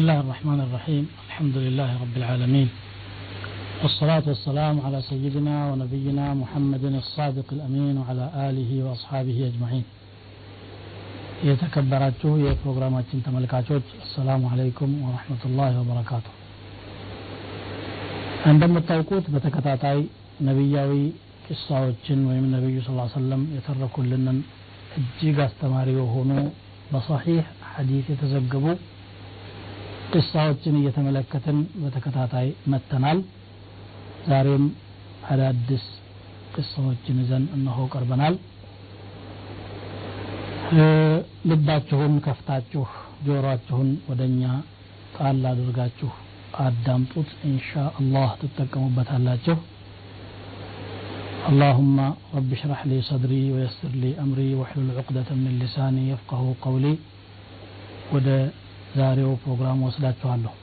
بسم الله الرحمن الرحيم الحمد لله رب العالمين والصلاة والسلام على سيدنا ونبينا محمد الصادق الأمين وعلى آله وأصحابه أجمعين የተከበራችሁ የፕሮግራማችን ተመልካቾች አሰላሙ አለይኩም ወረህመቱላሂ ወበረካቱ እንደምታውቁት በተከታታይ ነቢያዊ ቂሳዎችን ወይም ነቢዩ ስ ሰለም የተረኩልንን እጅግ አስተማሪ የሆኑ በሰሒሕ ሐዲስ የተዘገቡ ቅሳዎችን እየተመለከትን በተከታታይ መጥተናል ዛሬም አዳዲስ ቅሳዎችን ይዘን እነሆ ቀርበናል ልባችሁን ከፍታችሁ ጆሮአችሁን ወደ እኛ ጣል አድርጋችሁ አዳምጡት ኢንሻ አላህ ትጠቀሙበታላችሁ اللهم رب اشرح لي صدري ويسر لي أمري واحلل عقدة من لساني يفقه قولي ወደ ዛሬው ፕሮግራም ወስዳችኋለሁ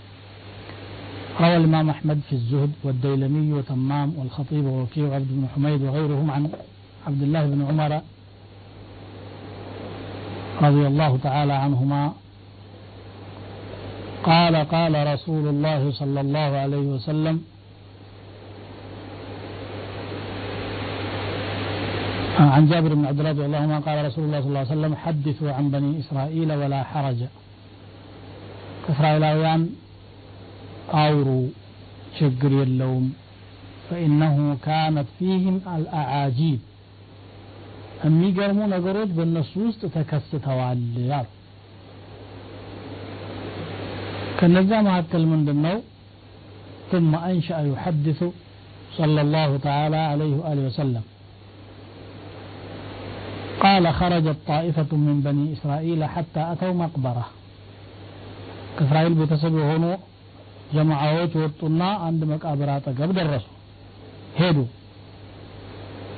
روى الإمام أحمد في الزهد والديلمي وتمام والخطيب ووكيع وعبد بن حميد وغيرهم عن عبد الله بن عمر رضي الله تعالى عنهما قال قال رسول الله صلى الله عليه وسلم عن جابر بن عبد الله رضي الله عنه قال رسول الله صلى الله عليه وسلم حدثوا عن بني إسرائيل ولا حرج እስራኤላውያን አውሩ ችግር የለውም ፈኢነሁ ካነት ፊህም አልአዓጂብ የሚገርሙ ነገሮች በእነሱ ውስጥ ተከስተዋል አሉ ከነዛ መካከል ምንድን ነው ثم أنشأ يحدث صلى الله تعالى عليه وآله وسلم قال خرجت طائفة من بني إسرائيل حتى أتوا مقبرة ከእስራኤል ቤተሰብ የሆኑ ጀማዓዎች ወጡና አንድ መቃብር አጠገብ ደረሱ። ሄዱ።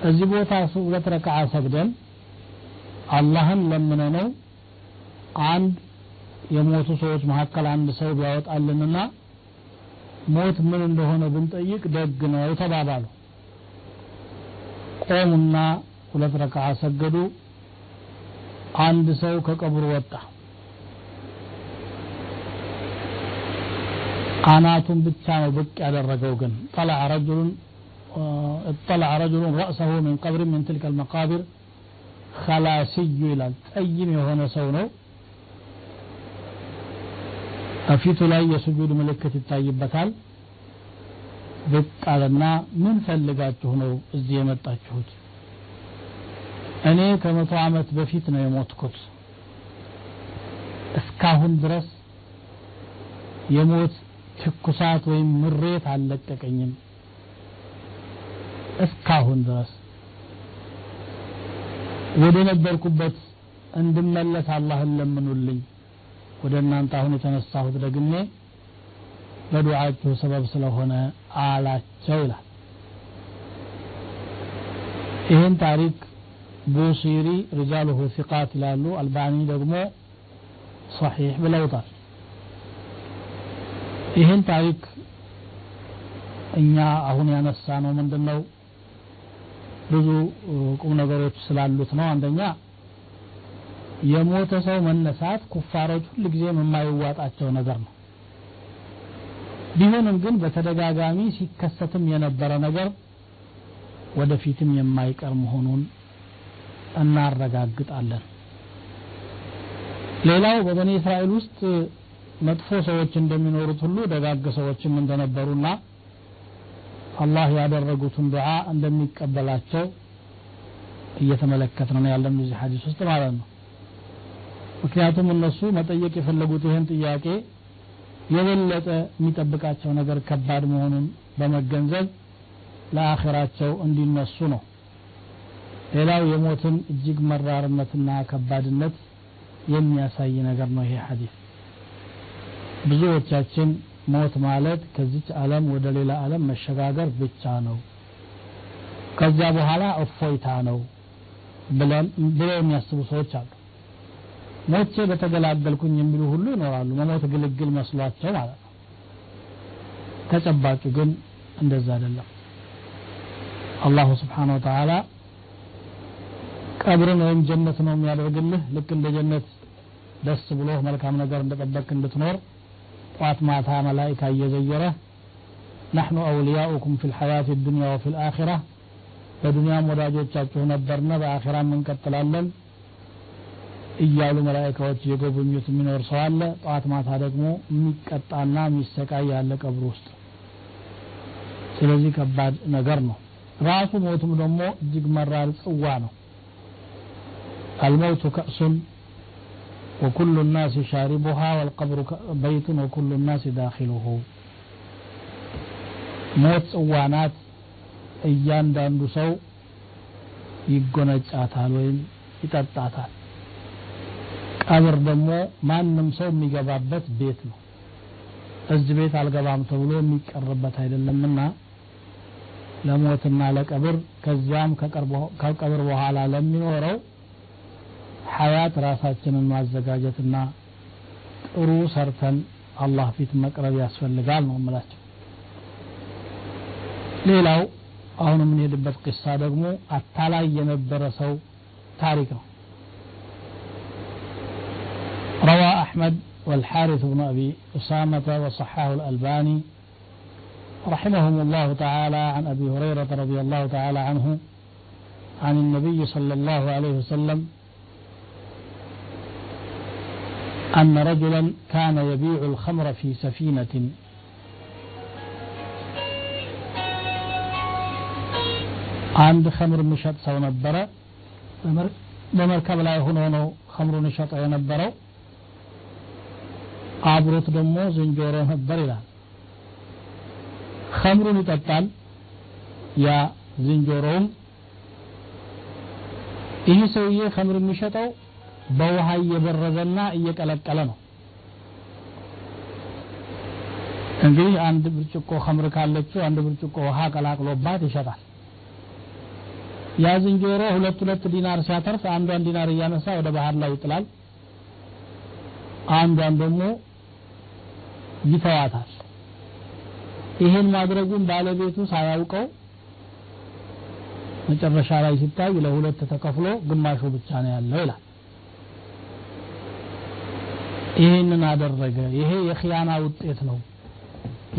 እዚህ ቦታ ሁለት ረክዓ ሰግደን አላህን ለምነ ነው አንድ የሞቱ ሰዎች መካከል አንድ ሰው ቢያወጣልንና ሞት ምን እንደሆነ ብንጠይቅ ደግ ነው ተባባሉ። ቆሙና ሁለት ረክዓ ሰገዱ። አንድ ሰው ከቀብሩ ወጣ አናቱን ብቻ ነው ብቅ ያደረገው ግን ጠለዐ ረጅሉን اطلع رجل رأسه من قبر من تلك المقابر خلاسي ይላል ጠይም የሆነ ሰው ነው ፊቱ ላይ የስጁድ ምልክት ይታይበታል ብቅ አለና ምን ፈልጋችሁ ነው እዚህ የመጣችሁት እኔ ከመቶ ዓመት በፊት ነው የሞትኩት እስካሁን ድረስ የሞት ትኩሳት ወይም ምሬት አልለቀቀኝም። እስካሁን ድረስ ወደ ነበርኩበት እንድመለስ አላህን ለምኑልኝ። ወደ እናንተ አሁን የተነሳሁት ደግሜ በዱዓችሁ ሰበብ ስለሆነ አላቸው ይላል። ይህን ታሪክ ቡሲሪ ሪጃሉሁ ሲቃት ይላሉ። አልባኒ ደግሞ ሰሒሕ ብለውታል ይህን ታሪክ እኛ አሁን ያነሳ ነው ምንድን ነው ብዙ ቁም ነገሮች ስላሉት ነው። አንደኛ የሞተ ሰው መነሳት ኩፋሮች ሁል ጊዜም የማይዋጣቸው ነገር ነው። ቢሆንም ግን በተደጋጋሚ ሲከሰትም የነበረ ነገር ወደፊትም የማይቀር መሆኑን እናረጋግጣለን። ሌላው በበኒ እስራኤል ውስጥ መጥፎ ሰዎች እንደሚኖሩት ሁሉ ደጋግ ሰዎችም እንደነበሩና አላህ ያደረጉትን ዱዓ እንደሚቀበላቸው እየተመለከት ነው ያለን እዚህ ሐዲስ ውስጥ ማለት ነው። ምክንያቱም እነሱ መጠየቅ የፈለጉት ይህን ጥያቄ የበለጠ የሚጠብቃቸው ነገር ከባድ መሆኑን በመገንዘብ ለአኺራቸው እንዲነሱ ነው። ሌላው የሞትን እጅግ መራርነትና ከባድነት የሚያሳይ ነገር ነው ይሄ ሐዲስ ብዙዎቻችን ሞት ማለት ከዚች ዓለም ወደ ሌላ ዓለም መሸጋገር ብቻ ነው። ከዚያ በኋላ እፎይታ ነው ብለው የሚያስቡ ሰዎች አሉ። ሞቼ በተገላገልኩኝ የሚሉ ሁሉ ይኖራሉ። መሞት ግልግል መስሏቸው ማለት ነው። ተጨባጩ ግን እንደዛ አይደለም። አላሁ ስብሓን ወተዓላ ቀብርን ወይም ጀነት ነው የሚያደርግልህ። ልክ እንደ ጀነት ደስ ብሎ መልካም ነገር እንደጠበቅ እንድትኖር ጧት ማታ መላይካ እየዘየረ ናሕኑ አውልያኡኩም ፊ ልሐያት ዱንያ ወፊ ልአኪራ በዱንያም ወዳጆቻችሁ ነበርነ በአኪራም እንቀጥላለን እያሉ መላይካዎች የጎበኙት የሚኖር ሰው አለ። ጠዋት ማታ ደግሞ የሚቀጣና የሚሰቃይ ያለ ቀብር ውስጥ። ስለዚህ ከባድ ነገር ነው። ራሱ ሞቱም ደግሞ እጅግ መራር ጽዋ ነው። አልመውቱ ከእሱን وكل الناس شاربها والقبر بيت وكل الناس داخله ሞት ጽዋ ናት እያንዳንዱ ሰው ይጎነጫታል ወይም ይጠጣታል ቀብር ደግሞ ማንም ሰው የሚገባበት ቤት ነው እዚህ ቤት አልገባም ተብሎ የሚቀርበት አይደለምና ለሞትና ለቀብር ከዚያም ከቀብር በኋላ ለሚኖረው ሐያት ራሳችንን ማዘጋጀትና ጥሩ ሰርተን አላህ ፊት መቅረብ ያስፈልጋል ነው የምላቸው ሌላው አሁን የምንሄድበት ቂሳ ደግሞ አታላይ የነበረ ሰው ታሪክ ነው روى أحمد والحارث بن أبي أسامة وصححه الألباني رحمهم الله تعالى عن أبي هريرة رضي الله تعالى عنه عن النبي صلى الله عليه وسلم أن رجلا كان يبيع الخمر في سفينة አንድ ኸምር የሚሸጥ ሰው ነበረ በመርከብ ላይ ሆኖ ነው ኸምሩን ይሸጠው የነበረው አብሮት ደግሞ ዝንጀሮ ነበር ይላል ኸምሩን ይጠጣል ያ ዝንጀሮውም ይህ ሰውዬ ኸምር የሚሸጠው በውሃ እየበረዘና እየቀለቀለ ነው። እንግዲህ አንድ ብርጭቆ ኸምር ካለችው አንድ ብርጭቆ ውሃ ቀላቅሎባት ይሸጣል። ያ ዝንጀሮ ሁለት ሁለት ዲናር ሲያተርፍ አንዷን ዲናር እያነሳ ወደ ባህር ላይ ይጥላል። አንዷን ደግሞ ይተዋታል። ይህን ማድረጉን ባለቤቱ ሳያውቀው መጨረሻ ላይ ሲታይ ለሁለት ተከፍሎ ግማሹ ብቻ ነው ያለው ይላል ይህንን አደረገ። ይሄ የኺያና ውጤት ነው።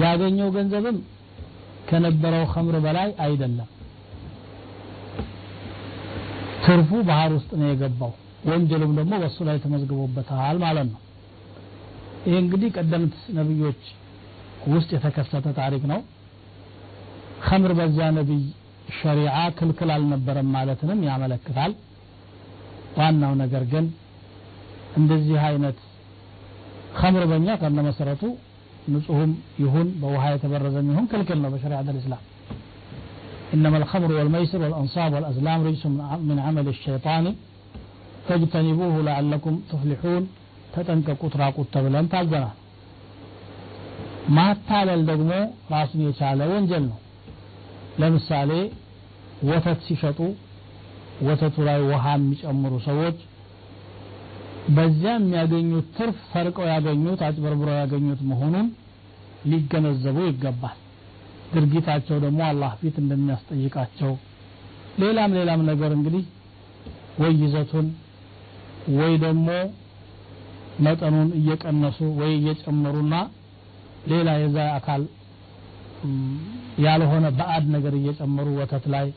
ያገኘው ገንዘብም ከነበረው ኸምር በላይ አይደለም። ትርፉ ባህር ውስጥ ነው የገባው። ወንጀሉም ደግሞ በሱ ላይ ተመዝግቦበታል ማለት ነው። ይህ እንግዲህ ቀደምት ነብዮች ውስጥ የተከሰተ ታሪክ ነው። ኸምር በዚያ ነቢይ ሸሪዓ ክልክል አልነበረም ማለትንም ያመለክታል። ዋናው ነገር ግን እንደዚህ አይነት ኸምር በእኛ ከነ መሰረቱ ንጹህም ይሁን በውሃ የተበረዘም ይሁን ክልክል ነው በሸሪዓ ልእስላም إنما الخمر والميسر والأنصاب والأزلام رجس من عمل الشيطان فاجتنبوه لعلكم تفلحون تتنككوا تراقوا تبلن ታዘናል ማታለል ደግሞ ራሱን የቻለ ወንጀል ነው ለምሳሌ ወተት ሲሸጡ ወተቱ ላይ ውሃ የሚጨምሩ ሰዎች በዚያ የሚያገኙት ትርፍ ሰርቀው ያገኙት አጭበርብረው ያገኙት መሆኑን ሊገነዘቡ ይገባል። ድርጊታቸው ደግሞ አላህ ፊት እንደሚያስጠይቃቸው። ሌላም ሌላም ነገር እንግዲህ ወይ ይዘቱን ወይ ደግሞ መጠኑን እየቀነሱ ወይ እየጨመሩና ሌላ የዛ አካል ያልሆነ በአድ ነገር እየጨመሩ ወተት ላይ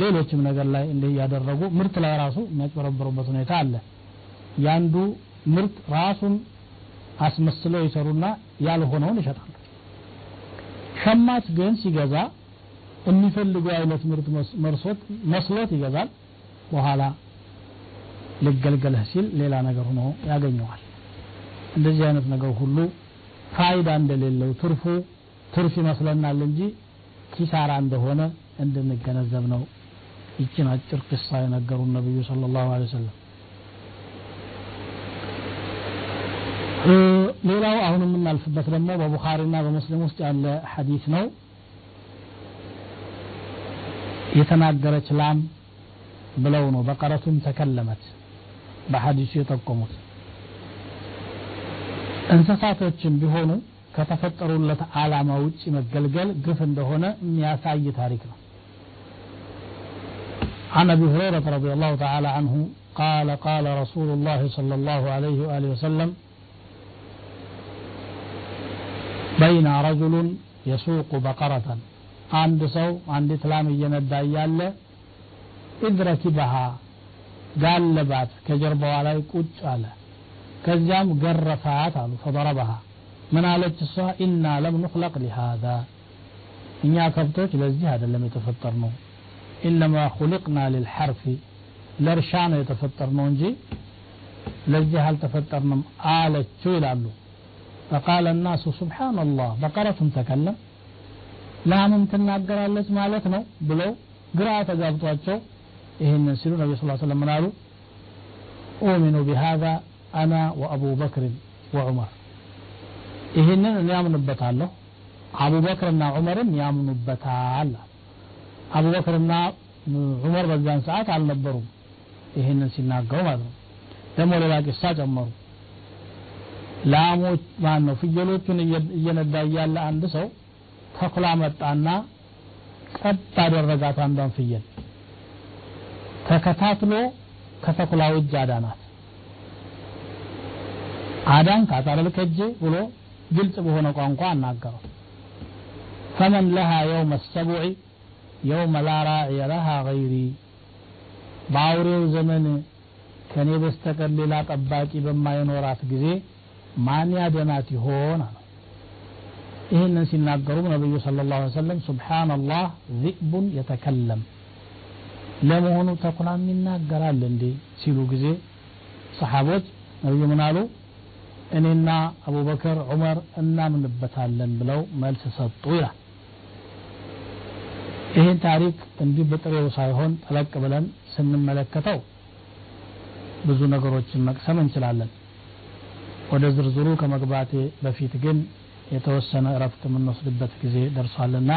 ሌሎችም ነገር ላይ እንዲህ እያደረጉ ምርት ላይ ራሱ የሚያጭበረብሩበት ሁኔታ አለ ያንዱ ምርት ራሱን አስመስለው ይሰሩና ያልሆነውን ይሸጣሉ። ሸማች ግን ሲገዛ የሚፈልገው አይነት ምርት መርሶት መስሎት ይገዛል። በኋላ ልገልገልህ ሲል ሌላ ነገር ሆኖ ያገኘዋል። እንደዚህ አይነት ነገር ሁሉ ፋይዳ እንደሌለው ትርፉ ትርፍ ይመስለናል እንጂ ኪሳራ እንደሆነ እንድንገነዘብ ነው። ይችን አጭር ቅሳ የነገሩን ነብዩ ሰለላሁ ዐለይሂ ወሰለም ሌላው አሁን የምናልፍበት ደግሞ በቡኻሪና በሙስሊም ውስጥ ያለ ሐዲስ ነው የተናገረች ላም ብለው ነው በቀረቱን ተከለመት በሐዲሱ የጠቆሙት እንስሳቶችም ቢሆኑ ከተፈጠሩለት ዓላማ ውጭ መገልገል ግፍ እንደሆነ የሚያሳይ ታሪክ ነው عن ابي هريره رضي الله تعالى عنه قال قال رسول الله صلى الله عليه واله وسلم بينا رجل يسوق بقرة አንድ ሰው አንዲት ላም እየነዳ እያለ إذ ركبها ጋለባት ከጀርባዋ ላይ ቁጭ አለ። ከዚያም ገረፋት አሉ فضربها ምን አለች እሷ? إنا لم نخلق لهذا። እኛ ከብቶች ለዚህ አይደለም የተፈጠር ነው ኢነማ ሁሊቅና ልልሐርፊ ለእርሻ ነው የተፈጠር ነው እንጂ ለዚህ አልተፈጠርንም አለችው ይላሉ فقال الناس سبحان الله بقرة تكلم ላምም ትናገራለች ማለት ነው ብለው ግራ ተጋብቷቸው ይህንን ሲሉ ነቢ ስ ሰለም ምን አሉ ኡሚኑ ቢሃዛ አና ወአቡ በክርን ወዑመር ይህንን እኔ ያምንበታለሁ አቡበክርና ዑመርም ያምኑበታል አቡበክርና ዑመር በዛን ሰዓት አልነበሩም ይህንን ሲናገሩ ማለት ነው ደግሞ ሌላ ቂሳ ጨመሩ ላሞች ማን ነው ፍየሎቹን እየነዳ እያለ አንድ ሰው ተኩላ መጣና ቀጥ አደረጋት አንዷን ፍየል። ተከታትሎ ከተኩላው እጅ አዳናት። አዳን ካታለል ከጄ ብሎ ግልጽ በሆነ ቋንቋ አናገረው ፈመን ለሃ የውመ ሰቡዒ የውመ ላ ራዕየ ለሃ ገይሪ። በአውሬው ዘመን ከኔ በስተቀር ሌላ ጠባቂ በማይኖራት ጊዜ ማን ያደናት ይሆን ይህንን ሲናገሩም ነቢዩ ስለ ላሁ ሰለም ሱብሓነላህ ዚእቡን የተከለም ለመሆኑ ተኩላም ይናገራል እንዴ ሲሉ ጊዜ ሰሓቦች ነቢዩ ምን አሉ? እኔና አቡበክር ዑመር እናምንበታለን ብለው መልስ ሰጡ ይላል። ይህን ታሪክ እንዲህ በጥሬው ሳይሆን ጠለቅ ብለን ስንመለከተው ብዙ ነገሮችን መቅሰም እንችላለን ወደ ዝርዝሩ ከመግባቴ በፊት ግን የተወሰነ እረፍት የምንወስድበት ጊዜ ደርሷልና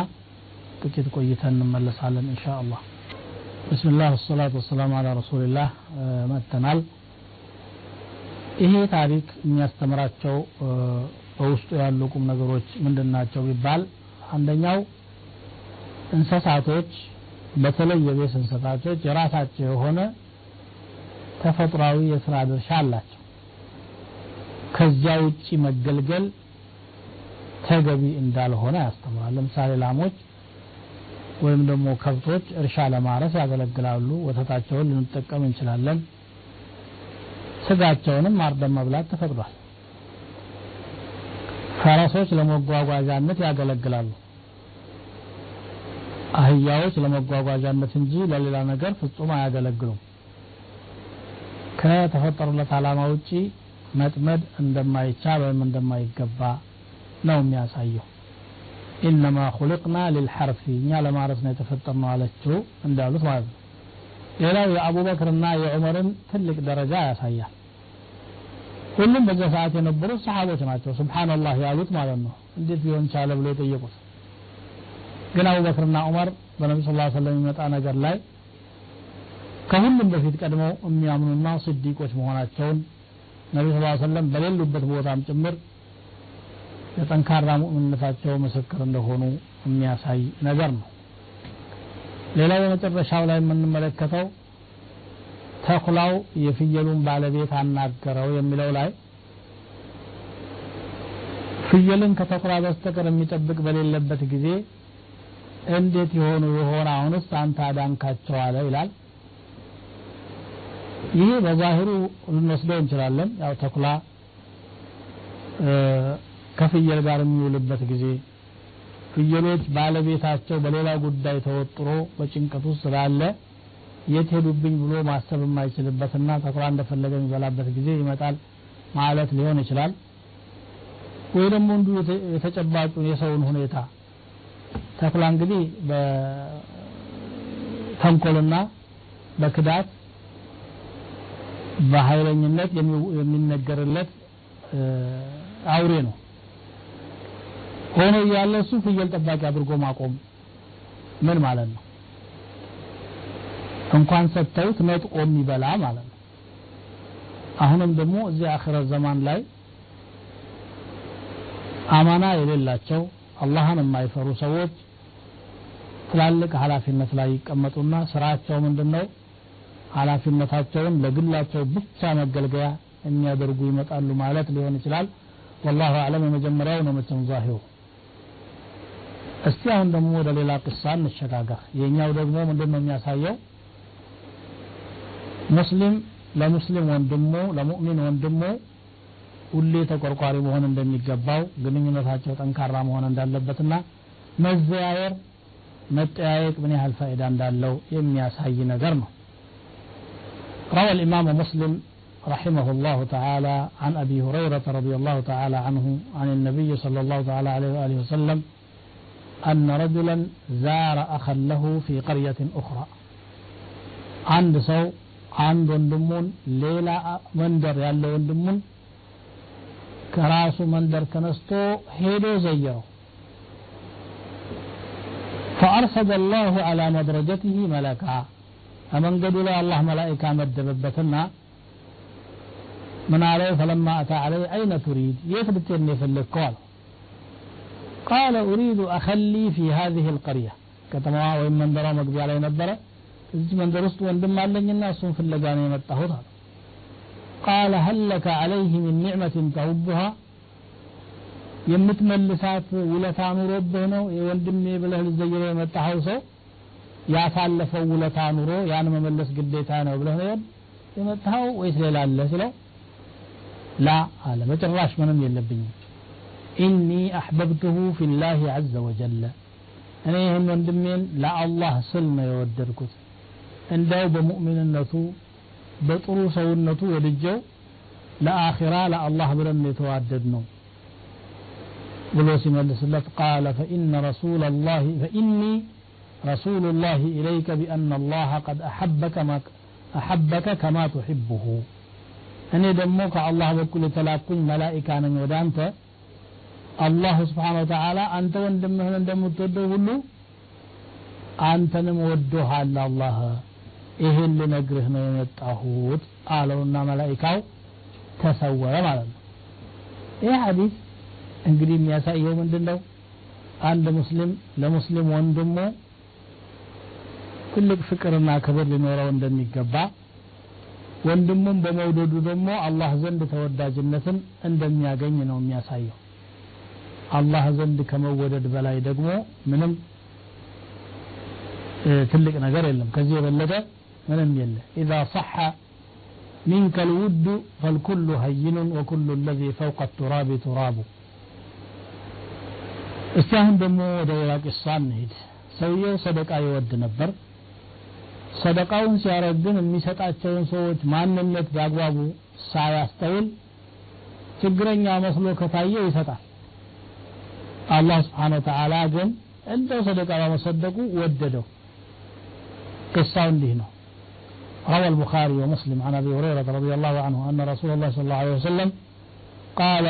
ጥቂት ቆይተን እንመለሳለን እንሻ አላህ ብስምላህ ወሰላቱ ወሰላሙ አላ ረሱልላህ መጥተናል። ይሄ ታሪክ የሚያስተምራቸው በውስጡ ያሉ ቁም ነገሮች ምንድን ናቸው ቢባል አንደኛው እንስሳቶች በተለይ የቤት እንስሳቶች የራሳቸው የሆነ ተፈጥሯዊ የስራ ድርሻ አላቸው ከዚያ ውጪ መገልገል ተገቢ እንዳልሆነ ያስተምራል። ለምሳሌ ላሞች ወይም ደግሞ ከብቶች እርሻ ለማረስ ያገለግላሉ። ወተታቸውን ልንጠቀም እንችላለን። ስጋቸውንም አርደን መብላት ተፈቅዷል። ፈረሶች ለመጓጓዣነት ያገለግላሉ። አህያዎች ለመጓጓዣነት እንጂ ለሌላ ነገር ፍጹም አያገለግሉም። ከተፈጠሩለት ዓላማ ውጪ መጥመድ እንደማይቻል እንደማይገባ ነው የሚያሳየው። ኢነማ ሁልቅና ሊልሐርፊ እኛ ለማረስ ነው የተፈጠርነው አለችው እንዳሉት ማለት ነው። ሌላው የአቡበክርና የዑመርን ትልቅ ደረጃ ያሳያል። ሁሉም በዛ ሰዓት የነበሩት ሰሓቦች ናቸው ስብሓንላህ ያሉት ማለት ነው። እንዴት ሊሆን ቻለ ብሎ የጠየቁት? ግን አቡበክርና ዑመር በነቢ ስ ሰለም የሚመጣ ነገር ላይ ከሁሉም በፊት ቀድመው የሚያምኑና ስዲቆች መሆናቸውን ነቢ ስ ሰለም በሌሉበት ቦታም ጭምር የጠንካራ ሙእምነታቸው ምስክር እንደሆኑ የሚያሳይ ነገር ነው። ሌላው በመጨረሻው ላይ የምንመለከተው ተኩላው የፍየሉን ባለቤት አናገረው የሚለው ላይ ፍየልን ከተኩላ በስተቀር የሚጠብቅ በሌለበት ጊዜ እንዴት የሆኑ የሆነ አሁንስ አንተ አዳንካቸው አለ ይላል ይሄ በዛሂሩ ልንወስደው እንችላለን። ያው ተኩላ ከፍየል ጋር የሚውልበት ጊዜ ፍየሎች ባለቤታቸው በሌላ ጉዳይ ተወጥሮ በጭንቀት ውስጥ ስላለ የት ሄዱብኝ ብሎ ማሰብ የማይችልበትና ተኩላ እንደፈለገ የሚበላበት ጊዜ ይመጣል ማለት ሊሆን ይችላል። ወይ ደግሞ እንዲሁ የተጨባጩን የሰውን ሁኔታ ተኩላ እንግዲህ በተንኮልና በክዳት በኃይለኝነት የሚነገርለት አውሬ ነው። ሆኖ እያለ እሱ ፍየል ጠባቂ አድርጎ ማቆም ምን ማለት ነው? እንኳን ሰጥተውት ነጥቆ የሚበላ ማለት ነው። አሁንም ደግሞ እዚህ አኺረት ዘማን ላይ አማና የሌላቸው አላህን የማይፈሩ ሰዎች ትላልቅ ኃላፊነት ላይ ይቀመጡና ስራቸው ምንድነው ኃላፊነታቸውን ለግላቸው ብቻ መገልገያ የሚያደርጉ ይመጣሉ ማለት ሊሆን ይችላል። ወላሁ አዕለም። የመጀመሪያው ነው መቼም ዛሂሩ። እስቲ አሁን ደግሞ ወደ ሌላ ቅሳ እንሸጋገር። የኛው ደግሞ ምንድን ነው የሚያሳየው? ሙስሊም ለሙስሊም ወንድሙ ለሙእሚን ወንድሙ ሁሌ ተቆርቋሪ መሆን እንደሚገባው ግንኙነታቸው ጠንካራ መሆን እንዳለበትና መዘያየር መጠያየቅ ምን ያህል ፋይዳ እንዳለው የሚያሳይ ነገር ነው روى الإمام مسلم رحمه الله تعالى عن أبي هريرة رضي الله تعالى عنه عن النبي صلى الله تعالى عليه وآله وسلم أن رجلا زار أخا له في قرية أخرى. عند سو عند وندمون ليلة مندر يالله وندمون. كراس مندر كنستو هيدو زيرو. فأرصد الله على مدرجته ملكا. أمن لا الله ملائكة مد ببتنا من عليه فلما أتى عليه أين تريد؟ يثبت يخبتني في اللي قال أريد أخلي في هذه القرية. كتما وإن من درى مقضي علينا الدرى إذ من درست وندم علي الناس في اللجاني متهوتها قال هل لك عليه من نعمة تهبها؟ يمتمل لسات ولا ثامر ربه نو وندم يبله للزجرة متهوسه ያሳለፈው ውለታ ኑሮ ያን መመለስ ግዴታ ነው ብለህ ነው የመጣኸው ወይስ ሌላ አለ ሲለው ላ አለ በጭራሽ ምንም የለብኝም ኢኒ አሕበብትሁ ፊላህ ዐዘ ወጀለ እኔ ይህን ወንድሜን ለአላህ ስል ነው የወደድኩት እንደው በሙእሚንነቱ በጥሩ ሰውነቱ ወድጀው ለአኺራ ለአላህ ብለን የተዋደድ ነው ብሎ ሲመልስለት ቃለ ፈኢነ ረሱላ ላህ ፈኢኒ رسول الله إليك بأن الله قد أحبك ما أحبك كما تحبه እኔ ደግሞ ከአላህ በኩል የተላኩኝ መላኢካ ነኝ ወደ አንተ አላህ ስብሓን ወተዓላ አንተ ወንድምህን እንደምትወደው ሁሉ አንተንም ወዶሃል አላህ ይህን ልነግርህ ነው የመጣሁት አለውና መላኢካው ተሰወረ ማለት ነው ይህ ሐዲስ እንግዲህ የሚያሳየው ምንድን ነው አንድ ሙስሊም ለሙስሊም ወንድሙ ትልቅ ፍቅርና ክብር ሊኖረው እንደሚገባ ወንድሙም በመውደዱ ደግሞ አላህ ዘንድ ተወዳጅነትን እንደሚያገኝ ነው የሚያሳየው አላህ ዘንድ ከመወደድ በላይ ደግሞ ምንም ትልቅ ነገር የለም ከዚህ የበለጠ ምንም የለ ኢዛ صح منك الود فالكل هين وكل الذي فوق التراب تراب እስቲ አሁን ደግሞ ወደ ሌላ ቂሳ እንሂድ ሰውየው ሰደቃ ይወድ ነበር ሰደቃውን ሲያረግ ግን የሚሰጣቸውን ሰዎች ማንነት በአግባቡ ሳያስተውል ችግረኛ መስሎ ከታየው ይሰጣል አላህ ስብሓን ወተዓላ ግን እንደው ሰደቃ በመሰደቁ ወደደው قصة عنده روى البخاري ومسلم عن أبي هريرة رضي الله عنه أن رسول الله صلى الله عليه وسلم قال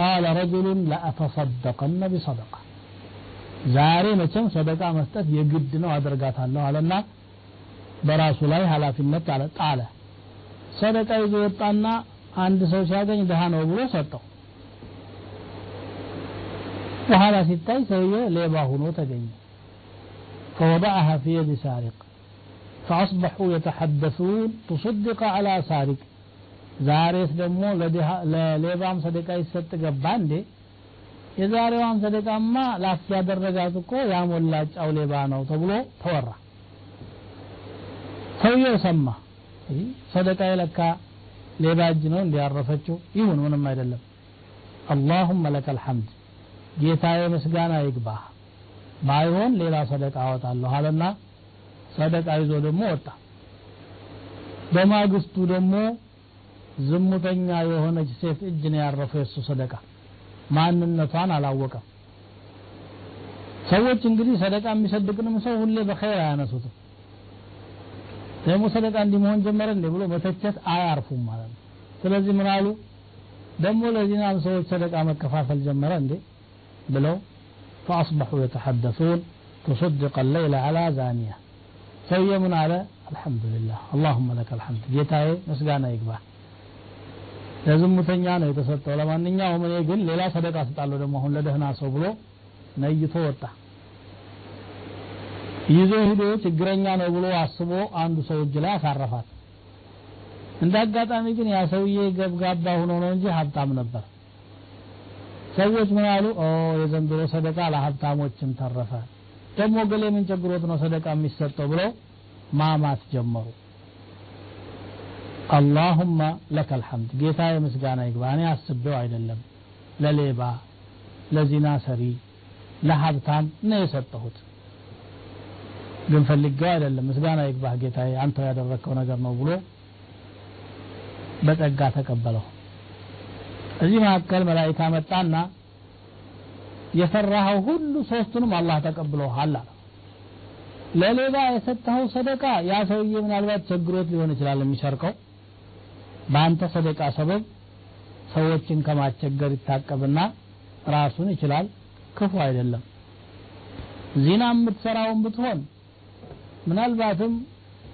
قال رجل لأتصدقن بصدقة ዛሬ መቼም ሰደቃ መስጠት የግድ ነው አደርጋታለሁ አለና በራሱ ላይ ኃላፊነት አለ ጣለ ሰደቃ ይዞ ወጣና አንድ ሰው ሲያገኝ ድሃ ነው ብሎ ሰጠው በኋላ ሲታይ ሰውየ ሌባ ሆኖ ተገኘ فوضعها في يد سارق فأصبحوا يتحدثون تصدق على سارق ዛሬስ ደግሞ ለሌባም ሰደቃ ይሰጥ ገባ እንዴ የዛሬዋም ሰደቃማ ላፍ ያደረጋት እኮ ያሞላጫው ሌባ ነው ተብሎ ተወራ ሰውየው ሰማ። ሰደቃ የለካ ሌባ እጅ ነው እንዲያረፈችው ይሁን ምንም አይደለም። አላሁመ ለከ ልሐምድ ጌታዬ ምስጋና ይግባህ ባይሆን ሌላ ሰደቃ አወጣለሁ አለና ሰደቃ ይዞ ደግሞ ወጣ። በማግስቱ ደግሞ ዝሙተኛ የሆነች ሴት እጅ ነው ያረፈው የእሱ ሰደቃ። ማንነቷን አላወቀም። ሰዎች እንግዲህ ሰደቃ የሚሰድቅንም ሰው ሁሌ በኸይር አያነሱትም ደግሞ ሰደቃ እንዲህ መሆን ጀመረ እንዴ ብሎ መተቸት አያርፉም ማለት ነው ስለዚህ ምን አሉ ደግሞ ለዚናም ሰዎች ሰደቃ መከፋፈል ጀመረ እንዴ ብለው فأصبحوا يتحدثون تصدق الليل على زانية سوي من على الحمد لله اللهم لك الحمد ጌታዬ ምስጋና ይግባ ለዝሙተኛ ነው የተሰጠው ለማንኛውም እኔ ግን ሌላ ሰደቃ ስጣለሁ ደግሞ አሁን ለደህና ሰው ብሎ ነይቶ ወጣ ይዞ ሂዶ ችግረኛ ነው ብሎ አስቦ አንዱ ሰው እጅ ላይ አሳረፋት። እንደ አጋጣሚ ግን ያ ሰውዬ ገብጋባ ሆኖ ነው እንጂ ሀብታም ነበር። ሰዎች ምን አሉ? ኦ የዘንድሮ ሰደቃ ለሀብታሞችም ተረፈ። ደግሞ ገሌ ምን ቸግሮት ነው ሰደቃ የሚሰጠው ብለው ማማት ጀመሩ። አላሁማ ለከል ሐምድ። ጌታ የምስጋና ይግባ። እኔ አስቤው አይደለም። ለሌባ ለዚና ሰሪ ለሀብታም ነው የሰጠሁት ግን ፈልጌው አይደለም። ምስጋና ይግባህ ጌታዬ አንተው ያደረግከው ነገር ነው ብሎ በጸጋ ተቀበለው። እዚህ መካከል መላኢካ መጣና የፈራኸው ሁሉ ሶስቱንም አላህ ተቀብሎሃል አለ። ለሌባ የሰጠኸው ሰደቃ ያ ሰውዬ ምናልባት ቸግሮት ሊሆን ይችላል የሚሰርቀው። በአንተ ሰደቃ ሰበብ ሰዎችን ከማስቸገር ይታቀብና ራሱን ይችላል። ክፉ አይደለም። ዚና የምትሰራውን ብትሆን ምናልባትም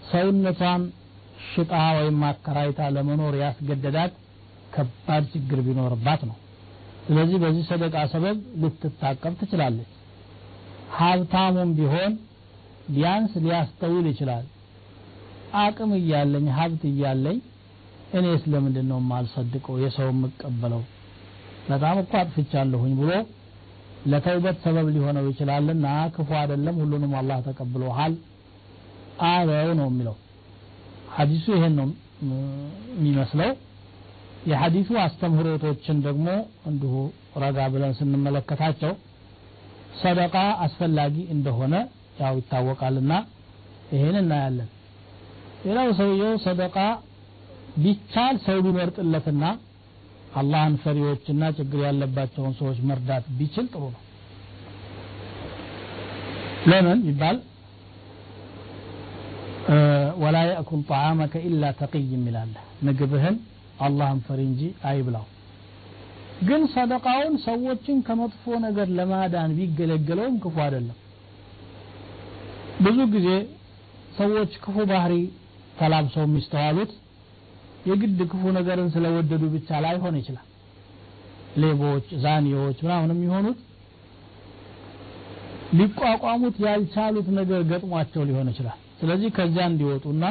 ሰውነቷን ሽጣ ወይም አከራይታ ለመኖር ያስገደዳት ከባድ ችግር ቢኖርባት ነው። ስለዚህ በዚህ ሰደቃ ሰበብ ልትታቀብ ትችላለች። ሀብታሙም ቢሆን ቢያንስ ሊያስተውል ይችላል። አቅም እያለኝ ሀብት እያለኝ እኔስ ለምንድን ነው የማልሰድቀው? የሰው የምቀበለው በጣም እኮ አጥፍቻለሁኝ ብሎ ለተውበት ሰበብ ሊሆነው ይችላልና ክፉ አይደለም። ሁሉንም አላህ ተቀብሎሃል አለው ነው የሚለው። ሐዲሱ ይሄን ነው የሚመስለው። የሐዲሱ አስተምህሮቶችን ደግሞ እንዲሁ ረጋ ብለን ስንመለከታቸው ሰደቃ አስፈላጊ እንደሆነ ያው ይታወቃልና ይሄን እናያለን። ሌላው ሰውየው ሰደቃ ቢቻል ሰው ቢመርጥለትና አላህን ፈሪዎችና ችግር ያለባቸውን ሰዎች መርዳት ቢችል ጥሩ ነው። ለምን ይባል ወላ የእኩል ጣዓመከ ኢላ ተቅይ ይላል። ምግብህን አላህን ፈሪ እንጂ አይብላው። ግን ሰደቃውን ሰዎችን ከመጥፎ ነገር ለማዳን ቢገለገለውም ክፉ አይደለም። ብዙ ጊዜ ሰዎች ክፉ ባህሪ ተላብሰው የሚስተዋሉት የግድ ክፉ ነገርን ስለወደዱ ብቻ ላይሆን ይችላል። ሌቦች ዛኒዎች ምናምን የሚሆኑት ሊቋቋሙት ያልቻሉት ነገር ገጥሟቸው ሊሆን ይችላል ስለዚህ ከዚያ እንዲወጡና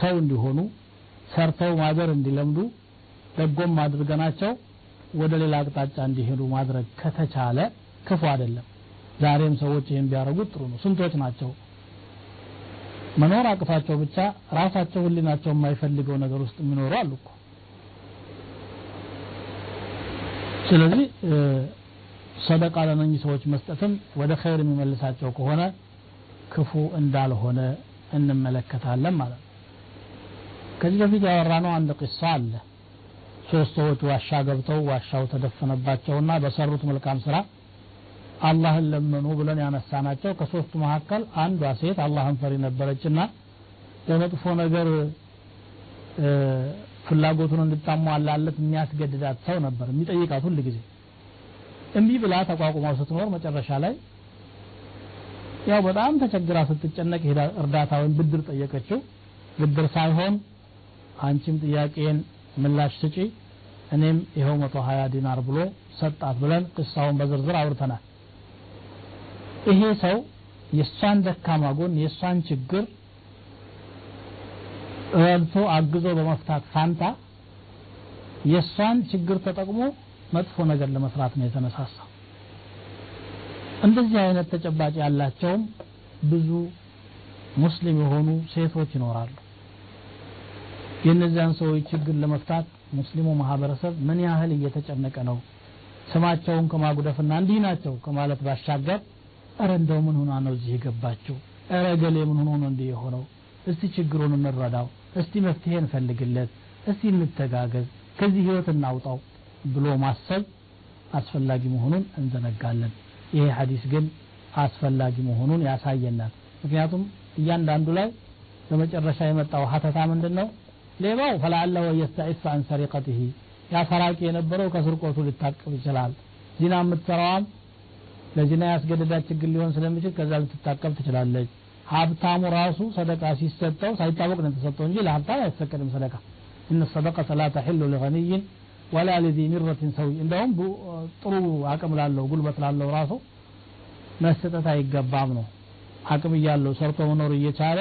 ሰው እንዲሆኑ ሰርተው ማደር እንዲለምዱ ደጎም አድርገናቸው ወደ ሌላ አቅጣጫ እንዲሄዱ ማድረግ ከተቻለ ክፉ አይደለም። ዛሬም ሰዎች ይህን ቢያደርጉት ጥሩ ነው። ስንቶች ናቸው? መኖር አቅቷቸው ብቻ ራሳቸው ህሊናቸው የማይፈልገው ነገር ውስጥ የሚኖሩ አሉ እኮ። ስለዚህ ሰደቃ ለነኚህ ሰዎች መስጠትም ወደ ኸይር የሚመልሳቸው ከሆነ ክፉ እንዳልሆነ እንመለከታለን ማለት ነው። ከዚህ በፊት ያወራነው አንድ ቂሳ አለ። ሶስት ሰዎች ዋሻ ገብተው ዋሻው ተደፈነባቸውና በሰሩት መልካም ስራ አላህን ለመኑ ብለን ያነሳናቸው። ከሶስቱ መካከል አንዷ ሴት አላህን ፈሪ ነበረችና በመጥፎ ነገር ፍላጎቱን እንድታሟላለት የሚያስገድዳት ሰው ነበር የሚጠይቃት ሁል ጊዜ። እምቢ ብላ ተቋቁማው ስትኖር መጨረሻ ላይ ያው በጣም ተቸግራ ስትጨነቅ ሄዳ እርዳታ ወይም ብድር ጠየቀችው። ብድር ሳይሆን አንቺም ጥያቄን ምላሽ ስጪ እኔም ይኸው መቶ ሀያ ዲናር ብሎ ሰጣት ብለን ቅሳውን በዝርዝር አውርተናል። ይሄ ሰው የእሷን ደካማ ጎን የእሷን ችግር ረድቶ አግዞ በመፍታት ፋንታ የእሷን ችግር ተጠቅሞ መጥፎ ነገር ለመስራት ነው የተነሳሳው እንደዚህ አይነት ተጨባጭ ያላቸውም ብዙ ሙስሊም የሆኑ ሴቶች ይኖራሉ። የእነዚያን ሰዎች ችግር ለመፍታት ሙስሊሙ ማህበረሰብ ምን ያህል እየተጨነቀ ነው? ስማቸውን ከማጉደፍና እንዲህ ናቸው ከማለት ባሻገር እረ እንደው ምን ሆና ነው እዚህ የገባችው? እረ ገሌ ምን ሆኖ ነው እንዲህ የሆነው? እስቲ ችግሩን እንረዳው እስቲ መፍትሄ እንፈልግለት እስቲ እንተጋገዝ ከዚህ ህይወት እናውጣው ብሎ ማሰብ አስፈላጊ መሆኑን እንዘነጋለን ይሄ ሐዲስ ግን አስፈላጊ መሆኑን ያሳየናል። ምክንያቱም እያንዳንዱ ላይ በመጨረሻ የመጣው ሀተታ ምንድን ነው ሌባው ፈላአለሁ የስተዒፍ አን ሰሪቀትህ ያ ሰራቂ የነበረው ከስርቆቱ ሊታቀብ ይችላል። ዚና የምትሰራዋም ለዚና ያስገደዳት ችግር ሊሆን ስለሚችል ከዛ ልትታቀብ ትችላለች። ሀብታሙ ራሱ ሰደቃ ሲሰጠው ሳይታወቅ ነው የተሰጠው እንጂ ለሀብታም አይፈቀድም ሰደቃ። እነ ሰደቀተ ላ ተሕሉ ሊገኒይን ወላ ለዚ ሚረትን ሰዊ እንደውም ጥሩ አቅም ላለው ጉልበት ላለው ራሱ መሰጠት አይገባም ነው። አቅም እያለው ሰርቶ መኖር እየቻለ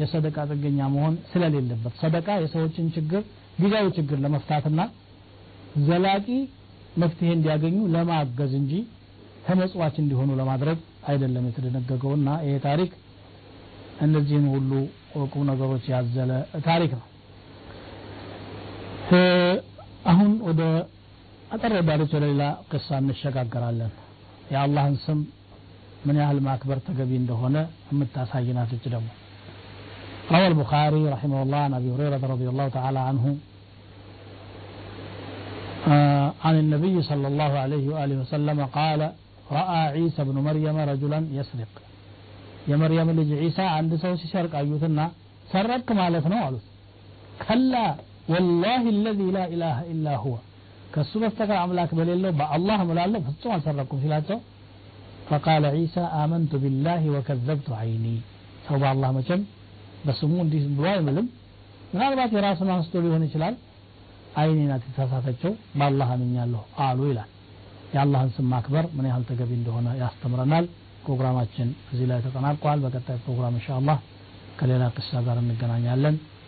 የሰደቃ ጥገኛ መሆን ስለሌለበት ሰደቃ የሰዎችን ችግር ጊዜያዊ ችግር ለመፍታትና ዘላቂ መፍትሄ እንዲያገኙ ለማገዝ እንጂ ተመጽዋች እንዲሆኑ ለማድረግ አይደለም የተደነገገውና ይሄ ታሪክ እነዚህን ሁሉ ቁም ነገሮች ያዘለ ታሪክ ነው ወደ አጠር ወዳለች ወደ ሌላ ቅሳ እንሸጋገራለን የአላህን ስም ምን ያህል ማክበር ተገቢ እንደሆነ የምታሳይ ናት እች ደግሞ روى البخاري رحمه الله عن أبي هريرة رضي الله تعالى عنه آه عن النبي صلى الله عليه وآله وسلم قال رأى عيسى بن مريم رجلا يسرق يا مريم لج عيسى عند سو سرق أيوتنا سرقك مالتنا قالوا كلا ወላሂ ለዚ ላ ኢላሃ ኢላ ሁወ። ከእሱ በስተቀር አምላክ በሌለው በአላህ እምላለሁ ፍጹም አልሰረኩም ሲላቸው ፈቃለ ዒሳ አመንቱ ቢላህ ወከዘብቱ አይኒ ሰው በአላህ መቼም በስሙ እንዲህ ብሎ አይምልም። ምናልባት የራሱን አንስቶ ሊሆን ይችላል። አይኔ ናት የተሳሳተችው በአላህ አምኛለሁ አሉ ይላል። የአላህን ስም ማክበር ምን ያህል ተገቢ እንደሆነ ያስተምረናል። ፕሮግራማችን እዚህ ላይ ተጠናቋል። በቀጣይ ፕሮግራም እንሻ አላህ ከሌላ ቅሳ ጋር እንገናኛለን።